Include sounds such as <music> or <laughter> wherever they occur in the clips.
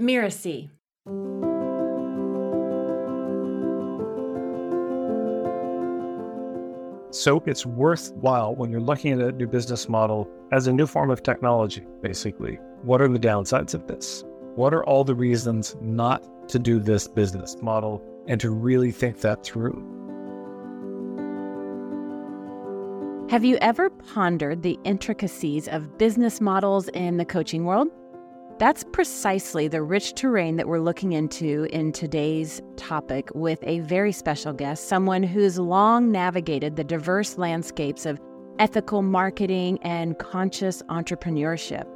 Miracy. So it's worthwhile when you're looking at a new business model as a new form of technology, basically. What are the downsides of this? What are all the reasons not to do this business model and to really think that through? Have you ever pondered the intricacies of business models in the coaching world? That's precisely the rich terrain that we're looking into in today's topic with a very special guest, someone who's long navigated the diverse landscapes of ethical marketing and conscious entrepreneurship.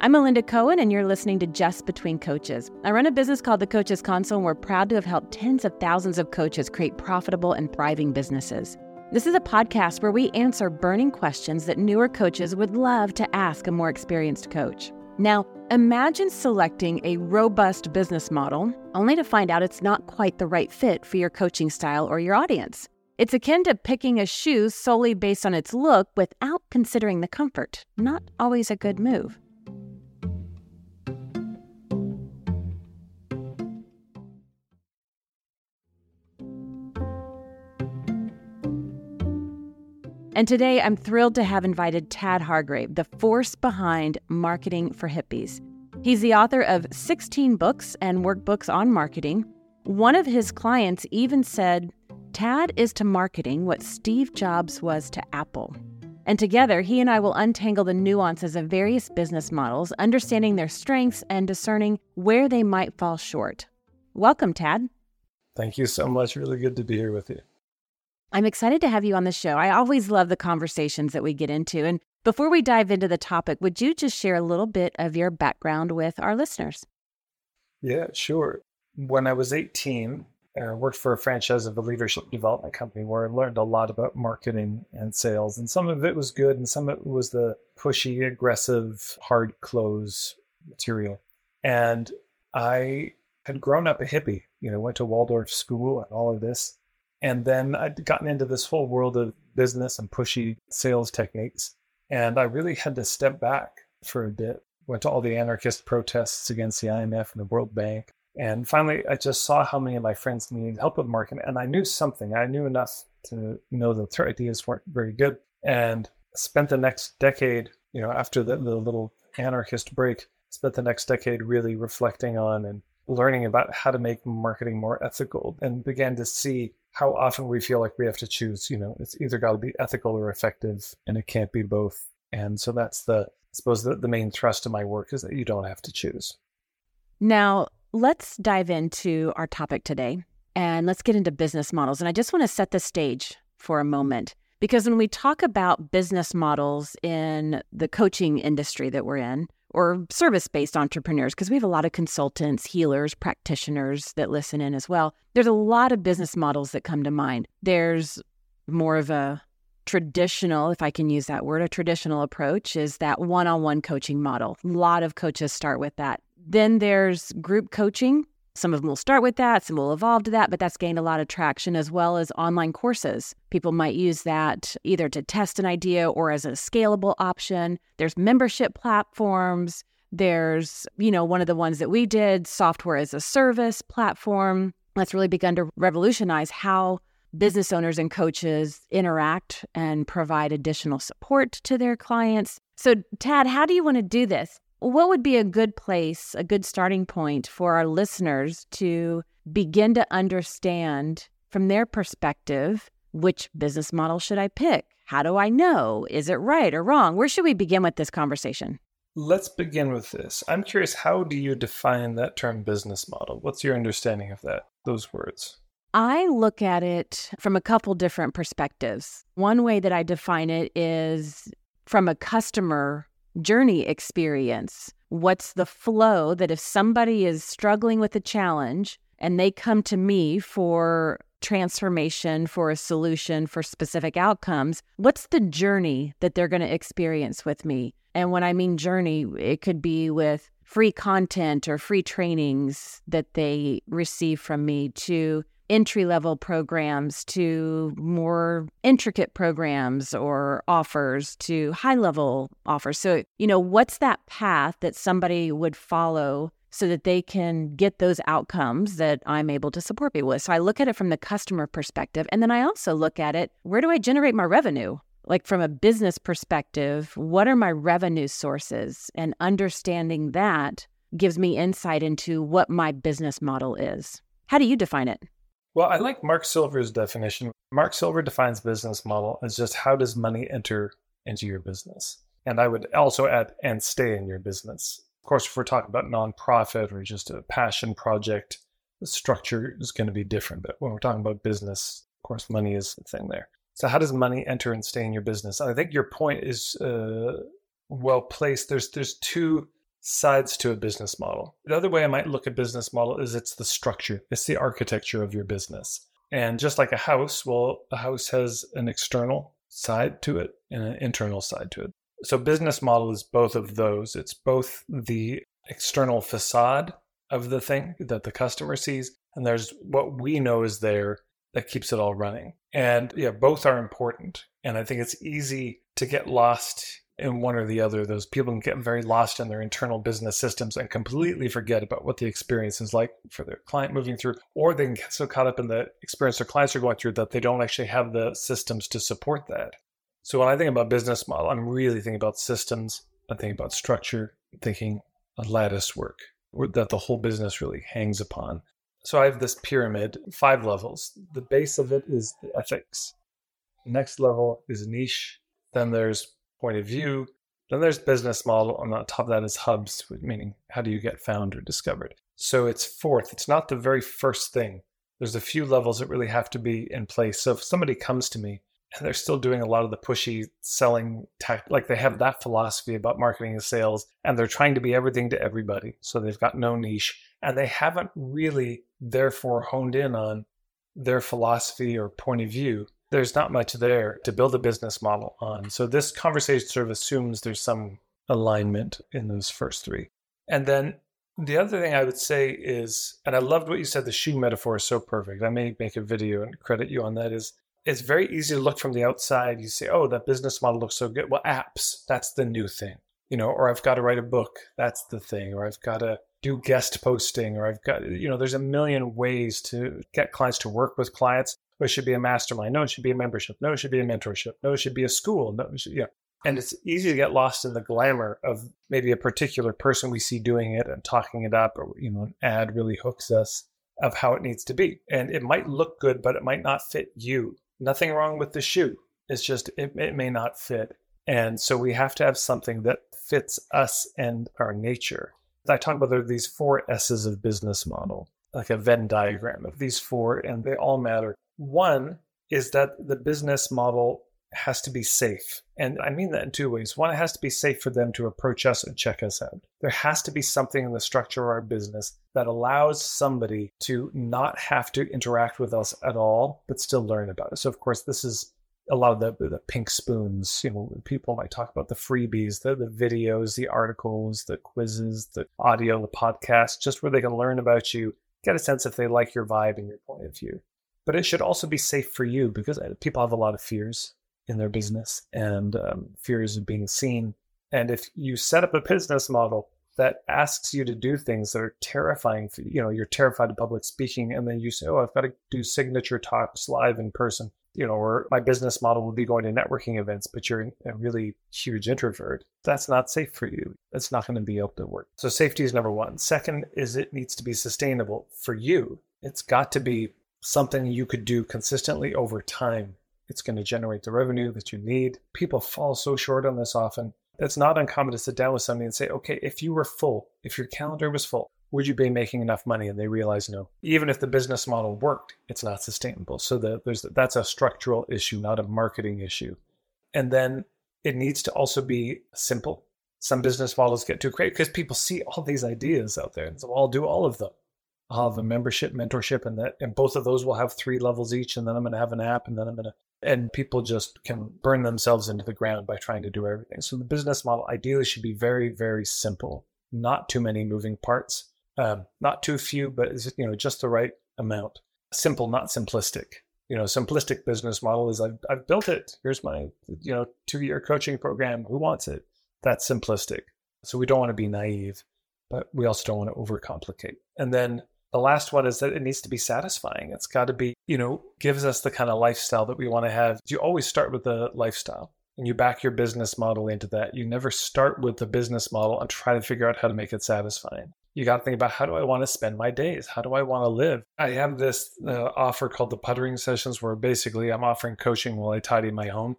I'm Melinda Cohen, and you're listening to Just Between Coaches. I run a business called the Coaches Console, and we're proud to have helped tens of thousands of coaches create profitable and thriving businesses. This is a podcast where we answer burning questions that newer coaches would love to ask a more experienced coach. Now, imagine selecting a robust business model only to find out it's not quite the right fit for your coaching style or your audience. It's akin to picking a shoe solely based on its look without considering the comfort. Not always a good move. And today I'm thrilled to have invited Tad Hargrave, the force behind Marketing for Hippies. He's the author of 16 books and workbooks on marketing. One of his clients even said, Tad is to marketing what Steve Jobs was to Apple. And together, he and I will untangle the nuances of various business models, understanding their strengths and discerning where they might fall short. Welcome, Tad. Thank you so much. Really good to be here with you. I'm excited to have you on the show. I always love the conversations that we get into. And before we dive into the topic, would you just share a little bit of your background with our listeners? Yeah, sure. When I was 18, I worked for a franchise of a leadership development company where I learned a lot about marketing and sales. And some of it was good, and some of it was the pushy, aggressive, hard close material. And I had grown up a hippie, you know, went to Waldorf school and all of this. And then I'd gotten into this whole world of business and pushy sales techniques. And I really had to step back for a bit. Went to all the anarchist protests against the IMF and the World Bank. And finally, I just saw how many of my friends needed help with marketing. And I knew something. I knew enough to know that their ideas weren't very good. And spent the next decade, you know, after the, the little anarchist break, spent the next decade really reflecting on and learning about how to make marketing more ethical and began to see how often we feel like we have to choose. You know, it's either got to be ethical or effective, and it can't be both. And so that's the, I suppose, the, the main thrust of my work is that you don't have to choose. Now, let's dive into our topic today and let's get into business models. And I just want to set the stage for a moment because when we talk about business models in the coaching industry that we're in, or service based entrepreneurs, because we have a lot of consultants, healers, practitioners that listen in as well. There's a lot of business models that come to mind. There's more of a traditional, if I can use that word, a traditional approach is that one on one coaching model. A lot of coaches start with that. Then there's group coaching, some of them will start with that, some will evolve to that, but that's gained a lot of traction as well as online courses. People might use that either to test an idea or as a scalable option. There's membership platforms. There's, you know, one of the ones that we did, software as a service platform. That's really begun to revolutionize how business owners and coaches interact and provide additional support to their clients. So, Tad, how do you want to do this? What would be a good place, a good starting point for our listeners to begin to understand from their perspective which business model should I pick? How do I know? Is it right or wrong? Where should we begin with this conversation? Let's begin with this. I'm curious, how do you define that term business model? What's your understanding of that, those words? I look at it from a couple different perspectives. One way that I define it is from a customer journey experience. What's the flow that if somebody is struggling with a challenge and they come to me for transformation, for a solution, for specific outcomes, what's the journey that they're going to experience with me? And when I mean journey, it could be with free content or free trainings that they receive from me to entry level programs to more intricate programs or offers to high level offers. So, you know, what's that path that somebody would follow so that they can get those outcomes that I'm able to support people with. So I look at it from the customer perspective. And then I also look at it where do I generate my revenue? Like from a business perspective, what are my revenue sources? And understanding that gives me insight into what my business model is. How do you define it? Well, I like Mark Silver's definition. Mark Silver defines business model as just how does money enter into your business? And I would also add and stay in your business. Of course, if we're talking about nonprofit or just a passion project, the structure is going to be different. But when we're talking about business, of course, money is the thing there. So, how does money enter and stay in your business? I think your point is uh, well placed. There's there's two sides to a business model. The other way I might look at business model is it's the structure, it's the architecture of your business. And just like a house, well, a house has an external side to it and an internal side to it. So business model is both of those. It's both the external facade of the thing that the customer sees, and there's what we know is there that keeps it all running. And yeah, both are important. And I think it's easy to get lost in one or the other. Those people can get very lost in their internal business systems and completely forget about what the experience is like for their client moving through, or they can get so caught up in the experience their clients are going through that they don't actually have the systems to support that. So when I think about business model, I'm really thinking about systems. I'm thinking about structure. Thinking a lattice work that the whole business really hangs upon. So I have this pyramid, five levels. The base of it is the ethics. Next level is niche. Then there's point of view. Then there's business model, and on top of that is hubs, meaning how do you get found or discovered. So it's fourth. It's not the very first thing. There's a few levels that really have to be in place. So if somebody comes to me and they're still doing a lot of the pushy selling tech, like they have that philosophy about marketing and sales, and they're trying to be everything to everybody. So they've got no niche, and they haven't really, therefore, honed in on their philosophy or point of view there's not much there to build a business model on. So this conversation sort of assumes there's some alignment in those first three. And then the other thing I would say is, and I loved what you said, the shoe metaphor is so perfect. I may make a video and credit you on that is it's very easy to look from the outside. You say, oh, that business model looks so good. Well, apps, that's the new thing. You know, or I've got to write a book, that's the thing, or I've got to do guest posting, or I've got, you know, there's a million ways to get clients to work with clients it should be a mastermind. No, it should be a membership. No, it should be a mentorship. No, it should be a school. No, should, yeah. And it's easy to get lost in the glamour of maybe a particular person we see doing it and talking it up, or you know, an ad really hooks us of how it needs to be. And it might look good, but it might not fit you. Nothing wrong with the shoe. It's just it, it may not fit. And so we have to have something that fits us and our nature. I talk about these four S's of business model, like a Venn diagram of these four, and they all matter. One is that the business model has to be safe. And I mean that in two ways. One, it has to be safe for them to approach us and check us out. There has to be something in the structure of our business that allows somebody to not have to interact with us at all, but still learn about it. So, of course, this is a lot of the, the pink spoons. You know, people might talk about the freebies, the, the videos, the articles, the quizzes, the audio, the podcast, just where they can learn about you, get a sense if they like your vibe and your point of view but it should also be safe for you because uh, people have a lot of fears in their business and um, fears of being seen. And if you set up a business model that asks you to do things that are terrifying for you know you're terrified of public speaking and then you say oh i've got to do signature talks live in person you know or my business model will be going to networking events but you're a really huge introvert that's not safe for you it's not going to be able to work so safety is number one second is it needs to be sustainable for you it's got to be something you could do consistently over time. It's going to generate the revenue that you need. People fall so short on this often. It's not uncommon to sit down with somebody and say, okay, if you were full, if your calendar was full, would you be making enough money? And they realize no. Even if the business model worked, it's not sustainable. So the, there's that's a structural issue, not a marketing issue. And then it needs to also be simple. Some business models get too crazy because people see all these ideas out there, and so I'll do all of them. I'll have a membership, mentorship, and that, and both of those will have three levels each. And then I'm going to have an app, and then I'm going to, and people just can burn themselves into the ground by trying to do everything. So the business model ideally should be very, very simple, not too many moving parts, um, not too few, but you know just the right amount. Simple, not simplistic. You know, simplistic business model is I've, I've built it. Here's my you know two year coaching program. Who wants it? That's simplistic. So we don't want to be naive but we also don't want to overcomplicate. And then the last one is that it needs to be satisfying. It's got to be, you know, gives us the kind of lifestyle that we want to have. You always start with the lifestyle and you back your business model into that. You never start with the business model and try to figure out how to make it satisfying. You got to think about how do I want to spend my days? How do I want to live? I have this uh, offer called the puttering sessions where basically I'm offering coaching while I tidy my home.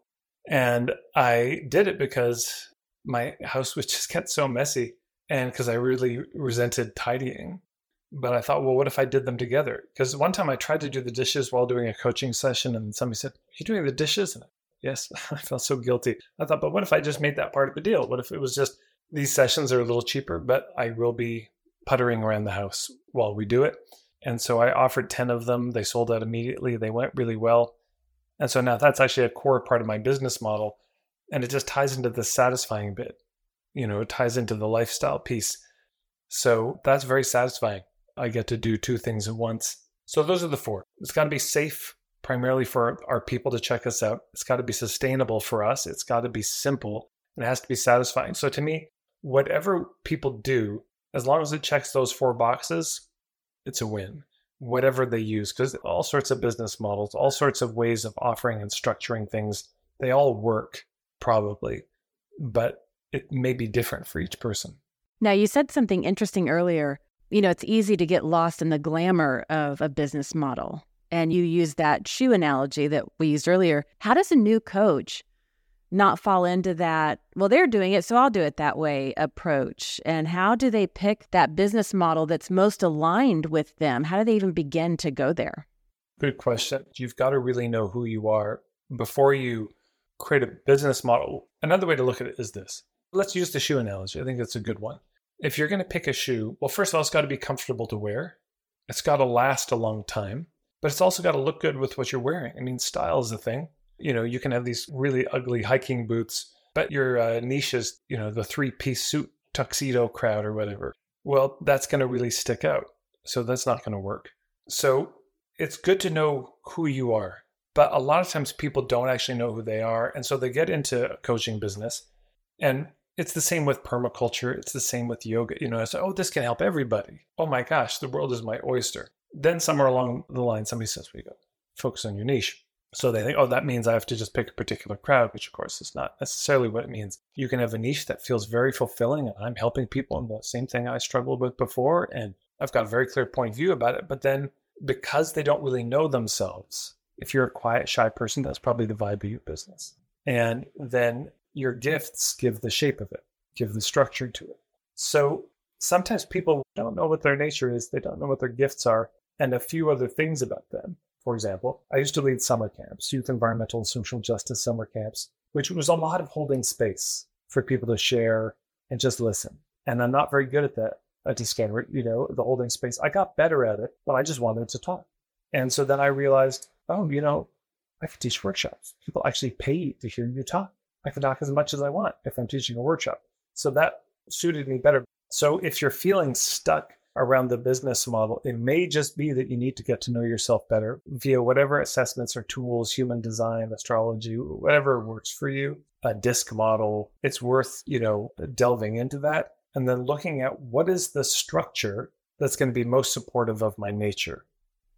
And I did it because my house was <laughs> just get so messy and because I really resented tidying. But I thought, well, what if I did them together? Because one time I tried to do the dishes while doing a coaching session, and somebody said, Are you doing the dishes? And yes, <laughs> I felt so guilty. I thought, but what if I just made that part of the deal? What if it was just these sessions are a little cheaper, but I will be puttering around the house while we do it. And so I offered 10 of them. They sold out immediately. They went really well. And so now that's actually a core part of my business model. And it just ties into the satisfying bit. You know, it ties into the lifestyle piece. So that's very satisfying. I get to do two things at once. So those are the four. It's got to be safe, primarily for our people to check us out. It's got to be sustainable for us. It's got to be simple. And it has to be satisfying. So to me, whatever people do, as long as it checks those four boxes, it's a win. Whatever they use, because all sorts of business models, all sorts of ways of offering and structuring things, they all work probably, but it may be different for each person. Now, you said something interesting earlier. You know, it's easy to get lost in the glamour of a business model. And you use that shoe analogy that we used earlier. How does a new coach not fall into that, well, they're doing it, so I'll do it that way approach? And how do they pick that business model that's most aligned with them? How do they even begin to go there? Good question. You've got to really know who you are before you create a business model. Another way to look at it is this let's use the shoe analogy. I think that's a good one. If you're going to pick a shoe, well, first of all, it's got to be comfortable to wear, it's got to last a long time, but it's also got to look good with what you're wearing. I mean, style is a thing you know, you can have these really ugly hiking boots, but your uh, niche is, you know, the three piece suit tuxedo crowd or whatever. Well, that's going to really stick out. So that's not going to work. So it's good to know who you are. But a lot of times people don't actually know who they are. And so they get into a coaching business. And it's the same with permaculture. It's the same with yoga. You know, it's oh, this can help everybody. Oh my gosh, the world is my oyster. Then somewhere along the line, somebody says, we go, focus on your niche. So they think, oh, that means I have to just pick a particular crowd, which of course is not necessarily what it means. You can have a niche that feels very fulfilling, and I'm helping people in the same thing I struggled with before, and I've got a very clear point of view about it. But then because they don't really know themselves, if you're a quiet, shy person, that's probably the vibe of your business. And then your gifts give the shape of it, give the structure to it. So sometimes people don't know what their nature is, they don't know what their gifts are, and a few other things about them for example, I used to lead summer camps, youth environmental and social justice summer camps, which was a lot of holding space for people to share and just listen. And I'm not very good at that, at the scanner, you know, the holding space. I got better at it, but I just wanted to talk. And so then I realized, oh, you know, I can teach workshops. People actually pay to hear you talk. I can talk as much as I want if I'm teaching a workshop. So that suited me better. So if you're feeling stuck around the business model. It may just be that you need to get to know yourself better via whatever assessments or tools, human design, astrology, whatever works for you, a disc model. It's worth, you know, delving into that and then looking at what is the structure that's going to be most supportive of my nature.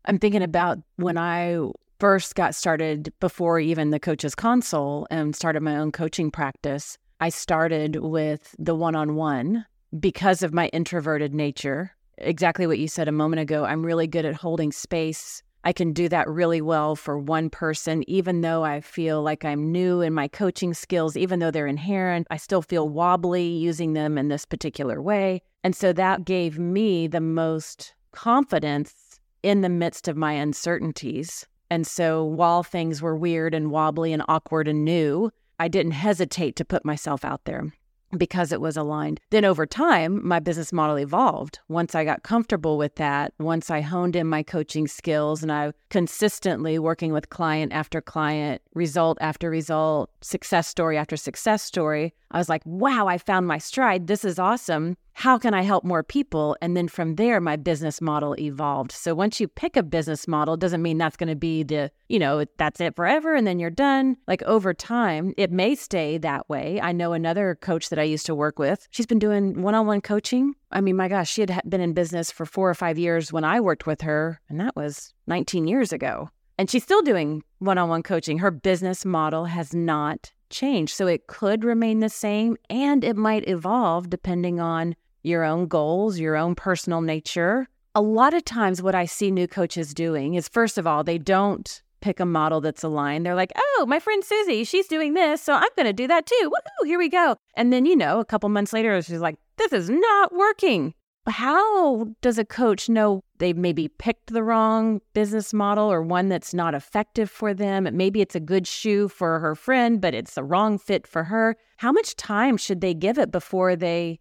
I'm thinking about when I first got started before even the coach's console and started my own coaching practice. I started with the one on one because of my introverted nature exactly what you said a moment ago. I'm really good at holding space. I can do that really well for one person, even though I feel like I'm new in my coaching skills, even though they're inherent. I still feel wobbly using them in this particular way. And so that gave me the most confidence in the midst of my uncertainties. And so while things were weird and wobbly and awkward and new, I didn't hesitate to put myself out there because it was aligned. Then over time, my business model evolved. Once I got comfortable with that, once I honed in my coaching skills and I consistently working with client after client, result after result, success story after success story, I was like, wow, I found my stride. This is awesome. How can I help more people? And then from there, my business model evolved. So once you pick a business model, doesn't mean that's going to be the, you know, that's it forever and then you're done. Like over time, it may stay that way. I know another coach that I used to work with, she's been doing one on one coaching. I mean, my gosh, she had been in business for four or five years when I worked with her, and that was 19 years ago. And she's still doing one on one coaching. Her business model has not changed. So it could remain the same and it might evolve depending on your own goals, your own personal nature. A lot of times, what I see new coaches doing is first of all, they don't pick a model that's aligned. They're like, oh, my friend Susie, she's doing this, so I'm going to do that too. Woohoo, here we go. And then, you know, a couple months later, she's like, this is not working. How does a coach know they maybe picked the wrong business model or one that's not effective for them? Maybe it's a good shoe for her friend, but it's the wrong fit for her. How much time should they give it before they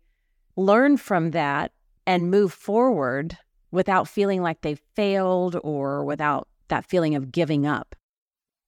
learn from that and move forward without feeling like they failed or without that feeling of giving up.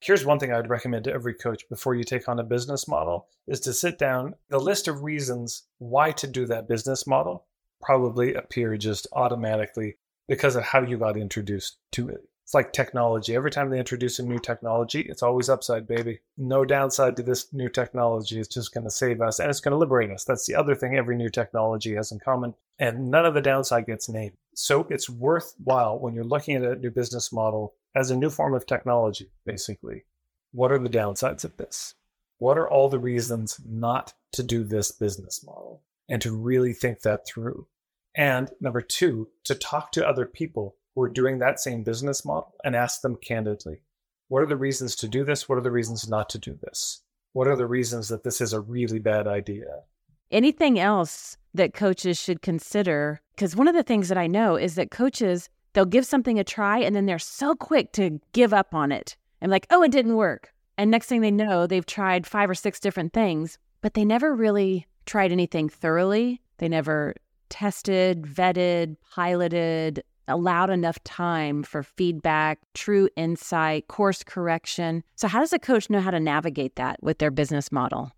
Here's one thing I would recommend to every coach before you take on a business model is to sit down. The list of reasons why to do that business model probably appear just automatically because of how you got introduced to it. It's like technology. Every time they introduce a new technology, it's always upside, baby. No downside to this new technology. It's just going to save us and it's going to liberate us. That's the other thing every new technology has in common. And none of the downside gets named. So it's worthwhile when you're looking at a new business model as a new form of technology, basically. What are the downsides of this? What are all the reasons not to do this business model? And to really think that through. And number two, to talk to other people who are doing that same business model and ask them candidly what are the reasons to do this? What are the reasons not to do this? What are the reasons that this is a really bad idea? Anything else that coaches should consider? Because one of the things that I know is that coaches, they'll give something a try and then they're so quick to give up on it. And like, oh, it didn't work. And next thing they know, they've tried five or six different things, but they never really tried anything thoroughly. They never tested, vetted, piloted, allowed enough time for feedback, true insight, course correction. So, how does a coach know how to navigate that with their business model?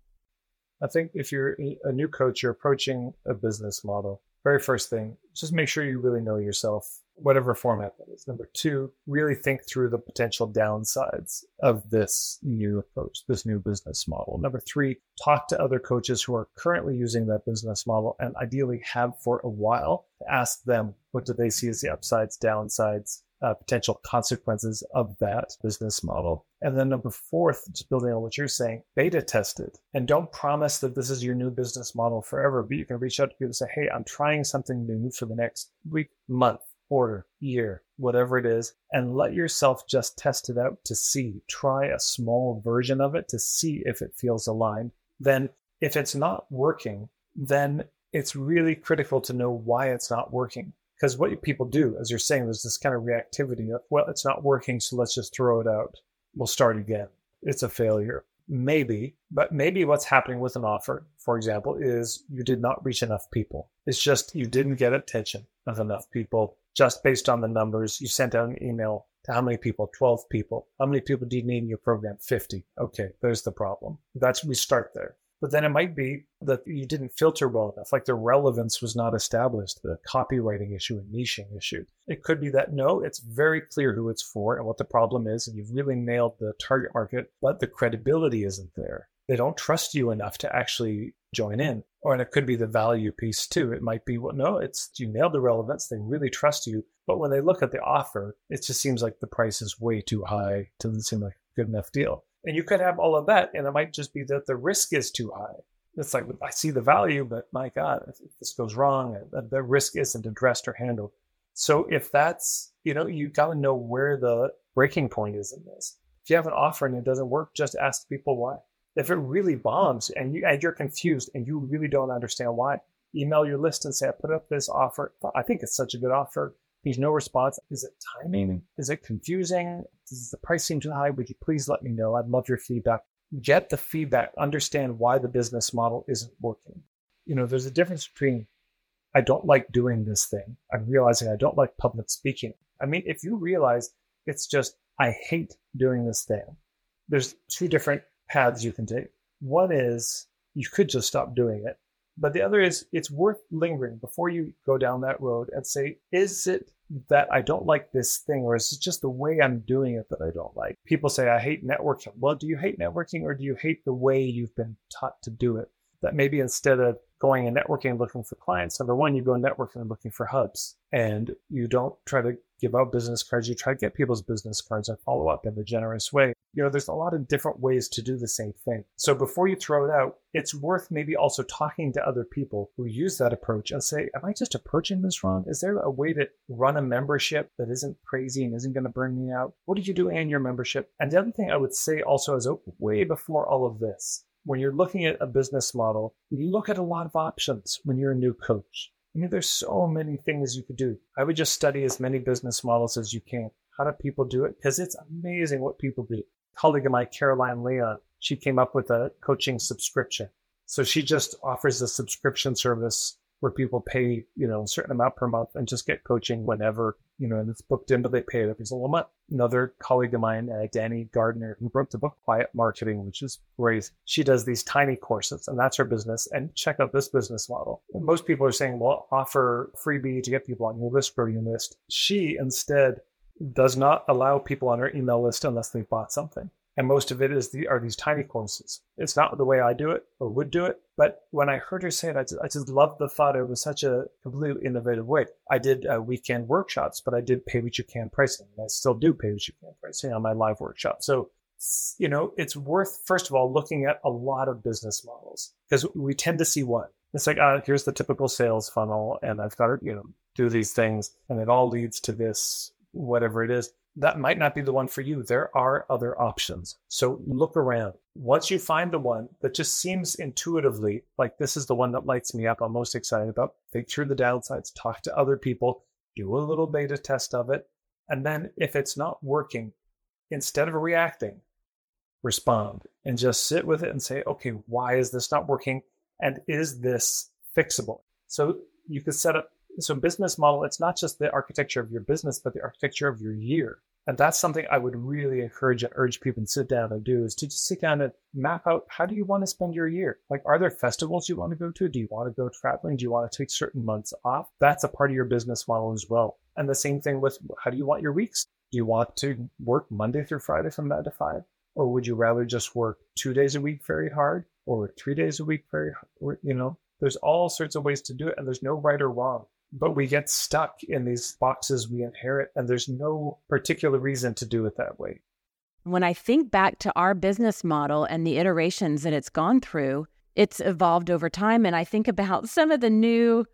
I think if you're a new coach, you're approaching a business model. Very first thing, just make sure you really know yourself whatever format that is. Number two, really think through the potential downsides of this new approach, this new business model. Number three, talk to other coaches who are currently using that business model and ideally have for a while. Ask them what do they see as the upsides, downsides, uh, potential consequences of that business model. And then number fourth, just building on what you're saying, beta test it. And don't promise that this is your new business model forever, but you can reach out to people and say, hey, I'm trying something new for the next week, month quarter, year, whatever it is, and let yourself just test it out to see. Try a small version of it to see if it feels aligned. Then, if it's not working, then it's really critical to know why it's not working. Because what people do, as you're saying, there's this kind of reactivity of, well, it's not working, so let's just throw it out. We'll start again. It's a failure. Maybe, but maybe what's happening with an offer, for example, is you did not reach enough people. It's just you didn't get attention of enough people just based on the numbers. You sent out an email to how many people? 12 people. How many people do you need in your program? 50. Okay, there's the problem. That's we start there. But then it might be that you didn't filter well enough, like the relevance was not established, the copywriting issue and niching issue. It could be that no, it's very clear who it's for and what the problem is, and you've really nailed the target market, but the credibility isn't there. They don't trust you enough to actually join in. Or and it could be the value piece too. It might be, well, no, it's you nailed the relevance. They really trust you. But when they look at the offer, it just seems like the price is way too high. Doesn't seem like a good enough deal. And you could have all of that, and it might just be that the risk is too high. It's like, I see the value, but my God, if this goes wrong, uh, the risk isn't addressed or handled. So if that's, you know, you got to know where the breaking point is in this. If you have an offer and it doesn't work, just ask people why. If it really bombs and, you, and you're confused and you really don't understand why, email your list and say, I put up this offer. I think it's such a good offer. There's no response. Is it timing? Is it confusing? Does the price seem too high? Would you please let me know? I'd love your feedback. Get the feedback. Understand why the business model isn't working. You know, there's a difference between I don't like doing this thing. I'm realizing I don't like public speaking. I mean, if you realize it's just I hate doing this thing, there's two different paths you can take. One is you could just stop doing it But the other is it's worth lingering before you go down that road and say, is it that I don't like this thing, or is it just the way I'm doing it that I don't like? People say, I hate networking. Well, do you hate networking or do you hate the way you've been taught to do it? That maybe instead of going and networking and looking for clients, number one, you go networking and looking for hubs and you don't try to give out business cards. You try to get people's business cards and follow up in a generous way. You know, there's a lot of different ways to do the same thing. So before you throw it out, it's worth maybe also talking to other people who use that approach and say, Am I just approaching this wrong? Is there a way to run a membership that isn't crazy and isn't going to burn me out? What are you doing in your membership? And the other thing I would say also is oh, way before all of this, when you're looking at a business model, you look at a lot of options when you're a new coach. I mean, there's so many things you could do. I would just study as many business models as you can. How do people do it? Because it's amazing what people do. A colleague of mine, Caroline Leon, she came up with a coaching subscription. So she just offers a subscription service where people pay, you know, a certain amount per month and just get coaching whenever, you know, and it's booked in, but they pay it every single month. Another colleague of mine, uh, Danny Gardner, who wrote the book Quiet Marketing, which is great. She does these tiny courses and that's her business. And check out this business model. Most people are saying, well, offer freebie to get people on your list, grow your list. She instead does not allow people on her email list unless they've bought something and most of it is the are these tiny courses. It's not the way I do it or would do it, but when I heard her say it, I just, I just loved the thought. It was such a completely innovative way. I did uh, weekend workshops, but I did pay what you can pricing. And I still do pay what you can pricing on my live workshop. So you know, it's worth first of all looking at a lot of business models because we tend to see one. It's like, uh, here's the typical sales funnel, and I've got to, you know, do these things, and it all leads to this, whatever it is that might not be the one for you. There are other options. So look around. Once you find the one that just seems intuitively like this is the one that lights me up, I'm most excited about, think through the downsides, talk to other people, do a little beta test of it. And then if it's not working, instead of reacting, respond and just sit with it and say, okay, why is this not working? And is this fixable? So you could set up so business model, it's not just the architecture of your business, but the architecture of your year. And that's something I would really encourage and urge people to sit down and do is to just sit down and map out how do you want to spend your year? Like, are there festivals you want to go to? Do you want to go traveling? Do you want to take certain months off? That's a part of your business model as well. And the same thing with how do you want your weeks? Do you want to work Monday through Friday from nine to five? Or would you rather just work two days a week very hard or three days a week very, hard? you know, there's all sorts of ways to do it and there's no right or wrong but we get stuck in these boxes we inherit, and there's no particular reason to do it that way. When I think back to our business model and the iterations that it's gone through, it's evolved over time. And I think about <laughs> some of the new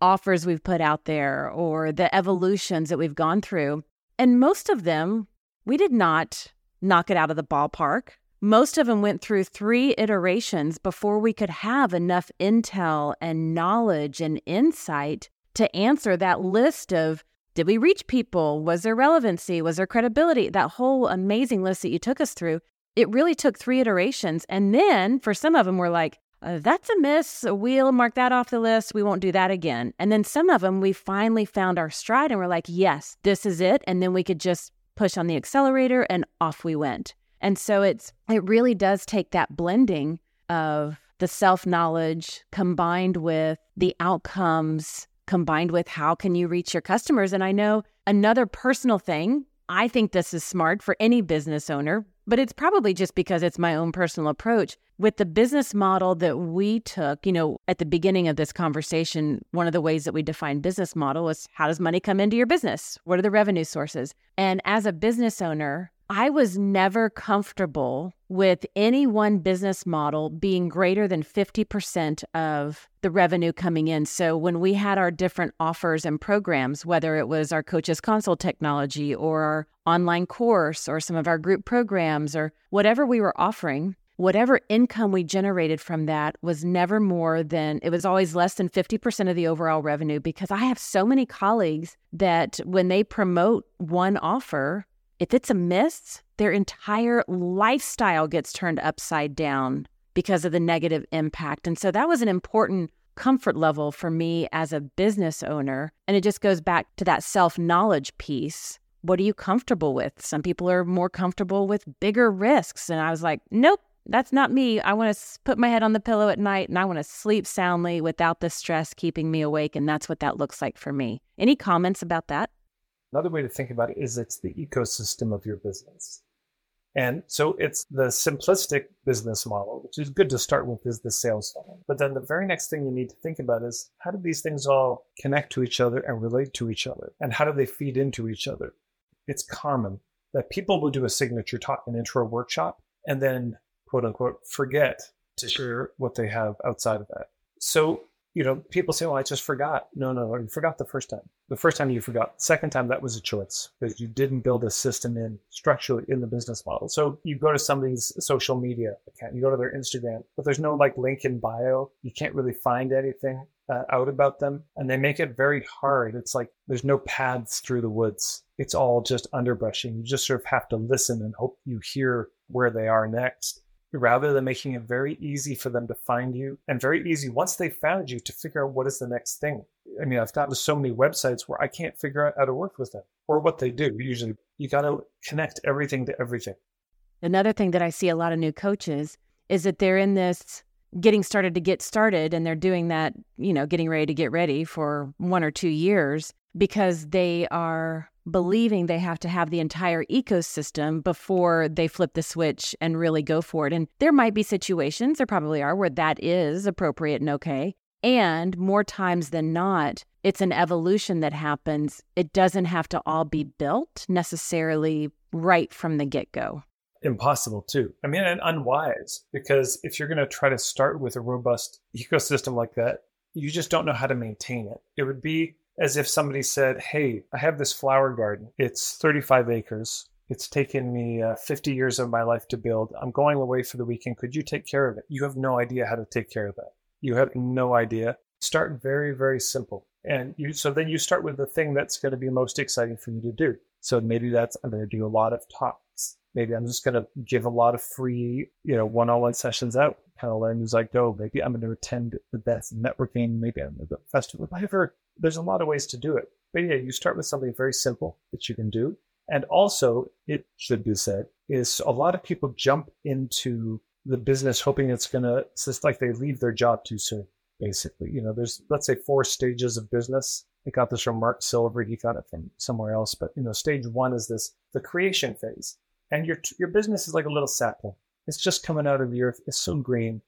offers we've put out there or the evolutions that we've gone through. And most of them, we did not knock it out of the ballpark. Most of them went through three iterations before we could have enough intel and knowledge and insight to answer that list of did we reach people? Was there relevancy? Was there credibility? That whole amazing list that you took us through, it really took three iterations. And then for some of them, we're like, uh, that's a miss. We'll mark that off the list. We won't do that again. And then some of them, we finally found our stride and we're like, yes, this is it. And then we could just push on the accelerator and off we went. And so it's, it really does take that blending of the self knowledge combined with the outcomes combined with how can you reach your customers. And I know another personal thing, I think this is smart for any business owner, but it's probably just because it's my own personal approach. With the business model that we took, you know, at the beginning of this conversation, one of the ways that we define business model was how does money come into your business? What are the revenue sources? And as a business owner, I was never comfortable with any one business model being greater than 50% of the revenue coming in. So when we had our different offers and programs, whether it was our coaches console technology or our online course or some of our group programs or whatever we were offering, whatever income we generated from that was never more than it was always less than 50% of the overall revenue because I have so many colleagues that when they promote one offer, if it's a miss, their entire lifestyle gets turned upside down because of the negative impact. And so that was an important comfort level for me as a business owner. And it just goes back to that self knowledge piece. What are you comfortable with? Some people are more comfortable with bigger risks. And I was like, nope, that's not me. I want to put my head on the pillow at night and I want to sleep soundly without the stress keeping me awake. And that's what that looks like for me. Any comments about that? Another way to think about it is it's the ecosystem of your business. And so it's the simplistic business model, which is good to start with, is the sales funnel. But then the very next thing you need to think about is how do these things all connect to each other and relate to each other? And how do they feed into each other? It's common that people will do a signature talk, an intro workshop, and then quote unquote forget to share what they have outside of that. So you know, people say, well, I just forgot. No, no, you forgot the first time. The first time you forgot. Second time, that was a choice because you didn't build a system in structurally in the business model. So you go to somebody's social media account, you go to their Instagram, but there's no like link in bio. You can't really find anything uh, out about them. And they make it very hard. It's like there's no paths through the woods. It's all just underbrushing. You just sort of have to listen and hope you hear where they are next rather than making it very easy for them to find you and very easy once they found you to figure out what is the next thing. I mean, I've gotten to so many websites where I can't figure out how to work with them or what they do. Usually, you got to connect everything to everything. Another thing that I see a lot of new coaches is that they're in this getting started to get started and they're doing that, you know, getting ready to get ready for one or two years because they are believing they have to have the entire ecosystem before they flip the switch and really go for it. And there might be situations, there probably are, where that is appropriate and okay. And more times than not, it's an evolution that happens. It doesn't have to all be built necessarily right from the get go. Impossible, too. I mean, and unwise, because if you're going to try to start with a robust ecosystem like that, you just don't know how to maintain it. It would be as if somebody said, Hey, I have this flower garden. It's 35 acres. It's taken me uh, 50 years of my life to build. I'm going away for the weekend. Could you take care of it? You have no idea how to take care of that. You have no idea. Start very, very simple. And you, so then you start with the thing that's going to be most exciting for you to do. So maybe that's, I'm going to do a lot of talks. Maybe I'm just going to give a lot of free, you know, one-on-one sessions out kind of as I go. Maybe I'm going to attend the best networking. Maybe I'm at the festival. Whatever there's a lot of ways to do it. But yeah, you start with something very simple that you can do. And also, it should be said, is a lot of people jump into the business hoping it's going to, it's just like they leave their job too soon, basically. You know, there's, let's say, four stages of business. I got this from Mark Silver. He got it from somewhere else. But, you know, stage one is this, the creation phase. And your, your business is like a little sapling. It's just coming out of the earth. It's so green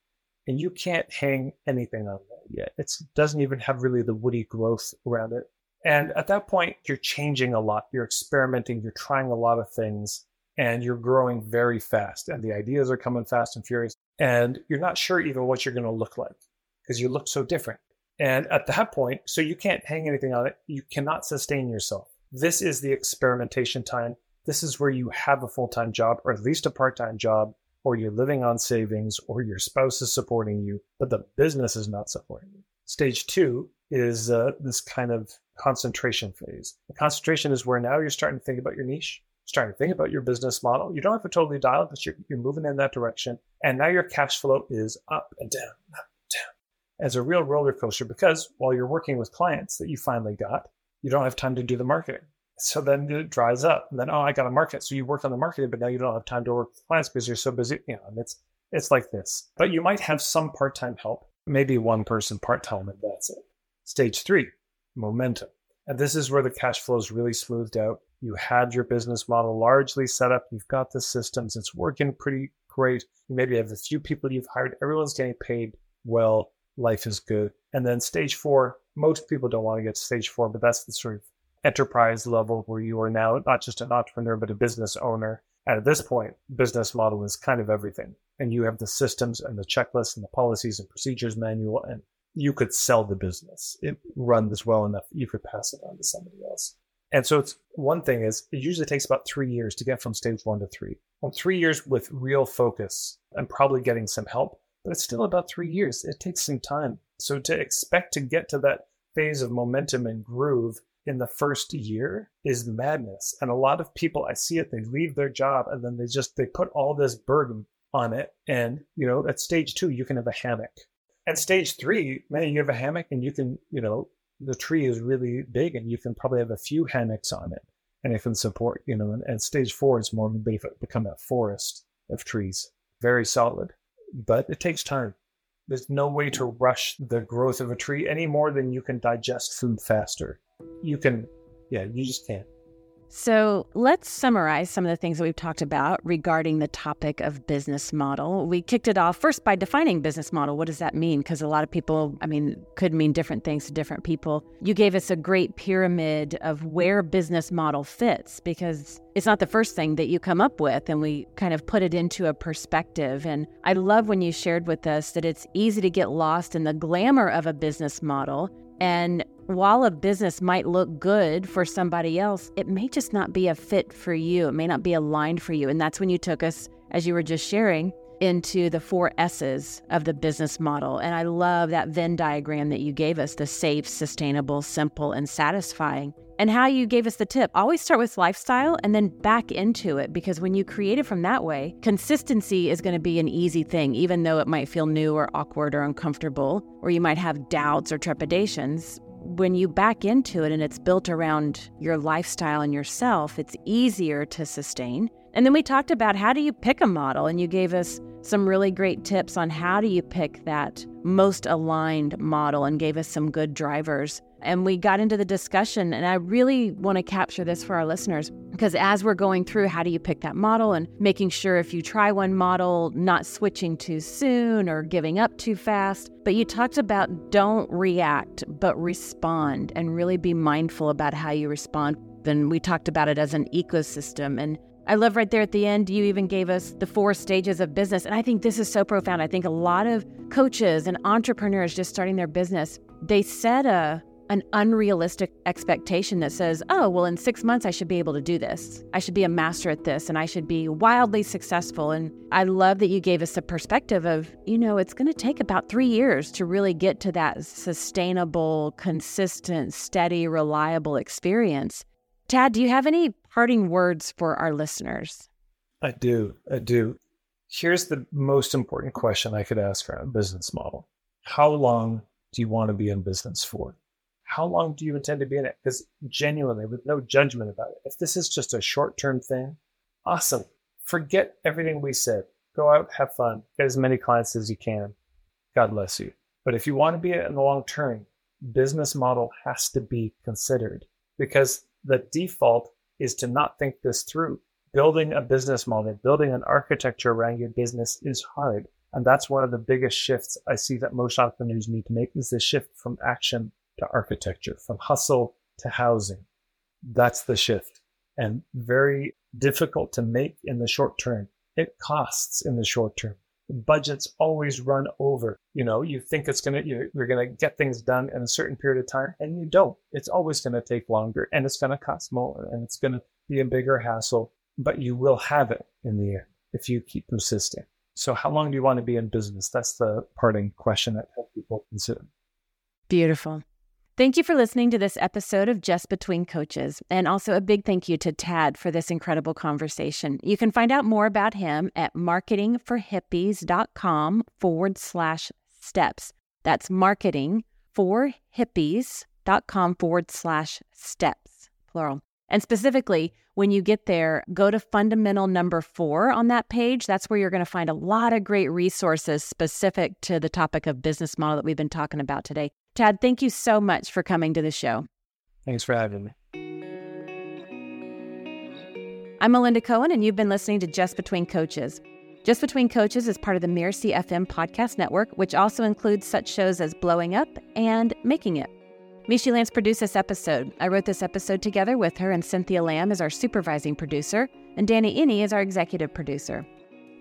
and you can't hang anything on that yet. It doesn't even have really the woody growth around it. And at that point, you're changing a lot. You're experimenting. You're trying a lot of things and you're growing very fast. And the ideas are coming fast and furious. And you're not sure even what you're going to look like because you look so different. And at that point, so you can't hang anything on it. You cannot sustain yourself. This is the experimentation time. This is where you have a full time job or at least a part time job or you're living on savings, or your spouse is supporting you, but the business is not supporting you. Stage two is uh, this kind of concentration phase. The concentration is where now you're starting to think about your niche, starting to think about your business model. You don't have to totally dial it, but you're, you're moving in that direction. And now your cash flow is up and down, up and down as a real roller coaster because while you're working with clients that you finally got, you don't have time to do the marketing. So then it dries up. And then, oh, I got a market. So you work on the marketing, but now you don't have time to work with clients because you're so busy. You know, and it's it's like this. But you might have some part-time help, maybe one person part-time, and that's it. Stage three, momentum. And this is where the cash flow is really smoothed out. You had your business model largely set up. You've got the systems. It's working pretty great. You maybe have a few people you've hired. Everyone's getting paid well. Life is good. And then stage four, most people don't want to get to stage four, but that's the sort of enterprise level where you are now not just an entrepreneur, but a business owner. And at this point, business model is kind of everything. And you have the systems and the checklists and the policies and procedures manual, and you could sell the business. It runs well enough you could pass it on to somebody else. And so it's one thing is it usually takes about three years to get from stage one to three. Well, three years with real focus and probably getting some help, but it's still about three years. It takes some time. So to expect to get to that phase of momentum and groove in the first year is madness. And a lot of people, I see it, they leave their job and then they just, they put all this burden on it. And, you know, at stage two, you can have a hammock. At stage three, man, you have a hammock and you can, you know, the tree is really big and you can probably have a few hammocks on it and it can support, you know, and, and stage four is more become a forest of trees. very solid, but it takes time. There's no way to rush the growth of a tree any more than you can digest food faster. You can, yeah, you just can't. So let's summarize some of the things that we've talked about regarding the topic of business model. We kicked it off first by defining business model. What does that mean? Because a lot of people, I mean, could mean different things to different people. You gave us a great pyramid of where business model fits because it's not the first thing that you come up with, and we kind of put it into a perspective. And I love when you shared with us that it's easy to get lost in the glamour of a business model and while a business might look good for somebody else, it may just not be a fit for you. It may not be aligned for you. And that's when you took us, as you were just sharing, into the four S's of the business model. And I love that Venn diagram that you gave us the safe, sustainable, simple, and satisfying. And how you gave us the tip always start with lifestyle and then back into it because when you create it from that way, consistency is going to be an easy thing, even though it might feel new or awkward or uncomfortable, or you might have doubts or trepidations when you back into it and it's built around your lifestyle and yourself, it's easier to sustain. And then we talked about how do you pick a model, and you gave us some really great tips on how do you pick that most aligned model and gave us some good drivers. And we got into the discussion, and I really want to capture this for our listeners because as we're going through how do you pick that model and making sure if you try one model, not switching too soon or giving up too fast. But you talked about don't react, but respond and really be mindful about how you respond. And we talked about it as an ecosystem. And I love right there at the end, you even gave us the four stages of business. And I think this is so profound. I think a lot of coaches and entrepreneurs just starting their business, they set a an unrealistic expectation that says, oh, well, in six months, I should be able to do this. I should be a master at this and I should be wildly successful. And I love that you gave us a perspective of, you know, it's going to take about three years to really get to that sustainable, consistent, steady, reliable experience. Tad, do you have any parting words for our listeners? I do. I do. Here's the most important question I could ask around a business model How long do you want to be in business for? How long do you intend to be in it? Because genuinely, with no judgment about it, if this is just a short term thing, awesome. Forget everything we said. Go out, have fun, get as many clients as you can. God bless you. But if you want to be in the long term, business model has to be considered because the default is to not think this through. Building a business model, building an architecture around your business is hard. And that's one of the biggest shifts I see that most entrepreneurs need to make is the shift from action to architecture, from hustle to housing. That's the shift and very difficult to make in the short term. It costs in the short term. Budgets always run over. You know, you think it's going to, you're going to get things done in a certain period of time and you don't. It's always going to take longer and it's going to cost more and it's going to be a bigger hassle, but you will have it in the end if you keep persisting. So how long do you want to be in business? That's the parting question that people consider. Beautiful. Thank you for listening to this episode of Just Between Coaches. And also a big thank you to Tad for this incredible conversation. You can find out more about him at marketingforhippies.com forward slash steps. That's marketing for hippies.com forward slash steps, plural. And specifically, when you get there, go to fundamental number four on that page. That's where you're going to find a lot of great resources specific to the topic of business model that we've been talking about today. Tad, thank you so much for coming to the show. Thanks for having me. I'm Melinda Cohen, and you've been listening to Just Between Coaches. Just Between Coaches is part of the Mirasee CFM podcast network, which also includes such shows as Blowing Up and Making It. Mishi Lance produced this episode. I wrote this episode together with her, and Cynthia Lamb is our supervising producer, and Danny Iny is our executive producer.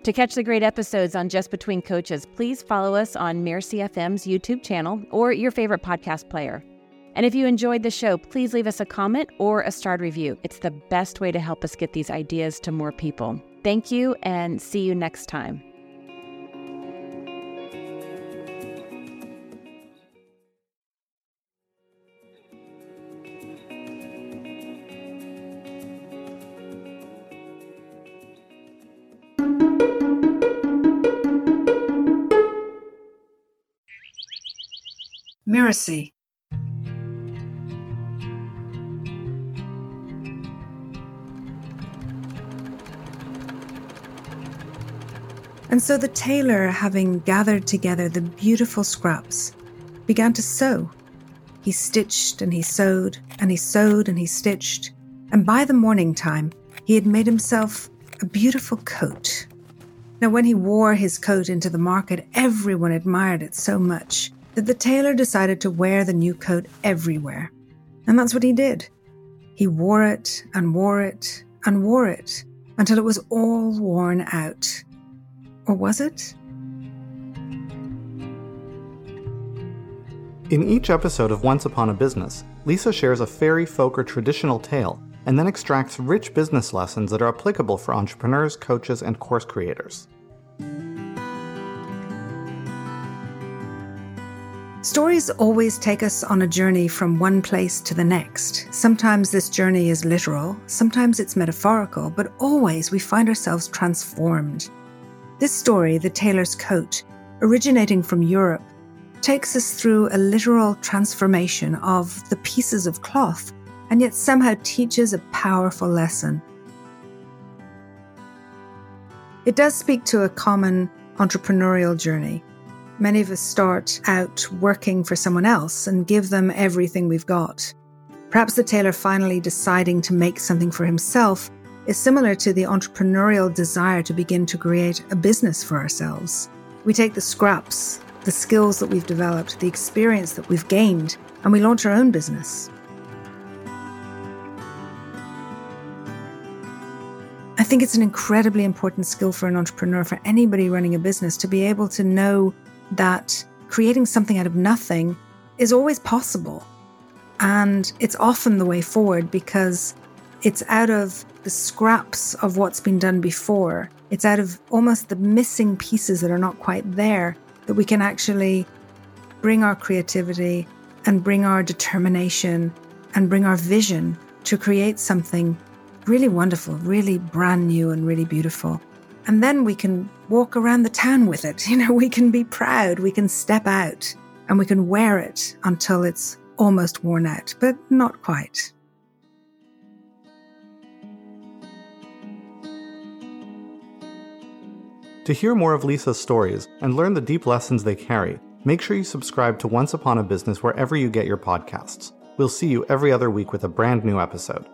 To catch the great episodes on Just Between Coaches, please follow us on Mirasee FM's YouTube channel or your favorite podcast player. And if you enjoyed the show, please leave us a comment or a starred review. It's the best way to help us get these ideas to more people. Thank you and see you next time. Mirasee And so the tailor, having gathered together the beautiful scraps, began to sew. He stitched and he sewed, and he sewed and he stitched, and by the morning time, he had made himself a beautiful coat. Now, when he wore his coat into the market, everyone admired it so much that the tailor decided to wear the new coat everywhere. And that's what he did. He wore it and wore it and wore it until it was all worn out. Or was it? In each episode of Once Upon a Business, Lisa shares a fairy, folk, or traditional tale and then extracts rich business lessons that are applicable for entrepreneurs, coaches, and course creators. Stories always take us on a journey from one place to the next. Sometimes this journey is literal, sometimes it's metaphorical, but always we find ourselves transformed. This story, The Tailor's Coat, originating from Europe, takes us through a literal transformation of the pieces of cloth and yet somehow teaches a powerful lesson. It does speak to a common entrepreneurial journey. Many of us start out working for someone else and give them everything we've got. Perhaps the tailor finally deciding to make something for himself is similar to the entrepreneurial desire to begin to create a business for ourselves. We take the scraps, the skills that we've developed, the experience that we've gained, and we launch our own business. I think it's an incredibly important skill for an entrepreneur, for anybody running a business, to be able to know that creating something out of nothing is always possible. And it's often the way forward because it's out of the scraps of what's been done before. It's out of almost the missing pieces that are not quite there that we can actually bring our creativity and bring our determination and bring our vision to create something really wonderful, really brand new and really beautiful. And then we can walk around the town with it. <laughs> You know, we can be proud, we can step out and we can wear it until it's almost worn out, but not quite. To hear more of Lisa's stories and learn the deep lessons they carry, make sure you subscribe to Once Upon a Business wherever you get your podcasts. We'll see you every other week with a brand new episode.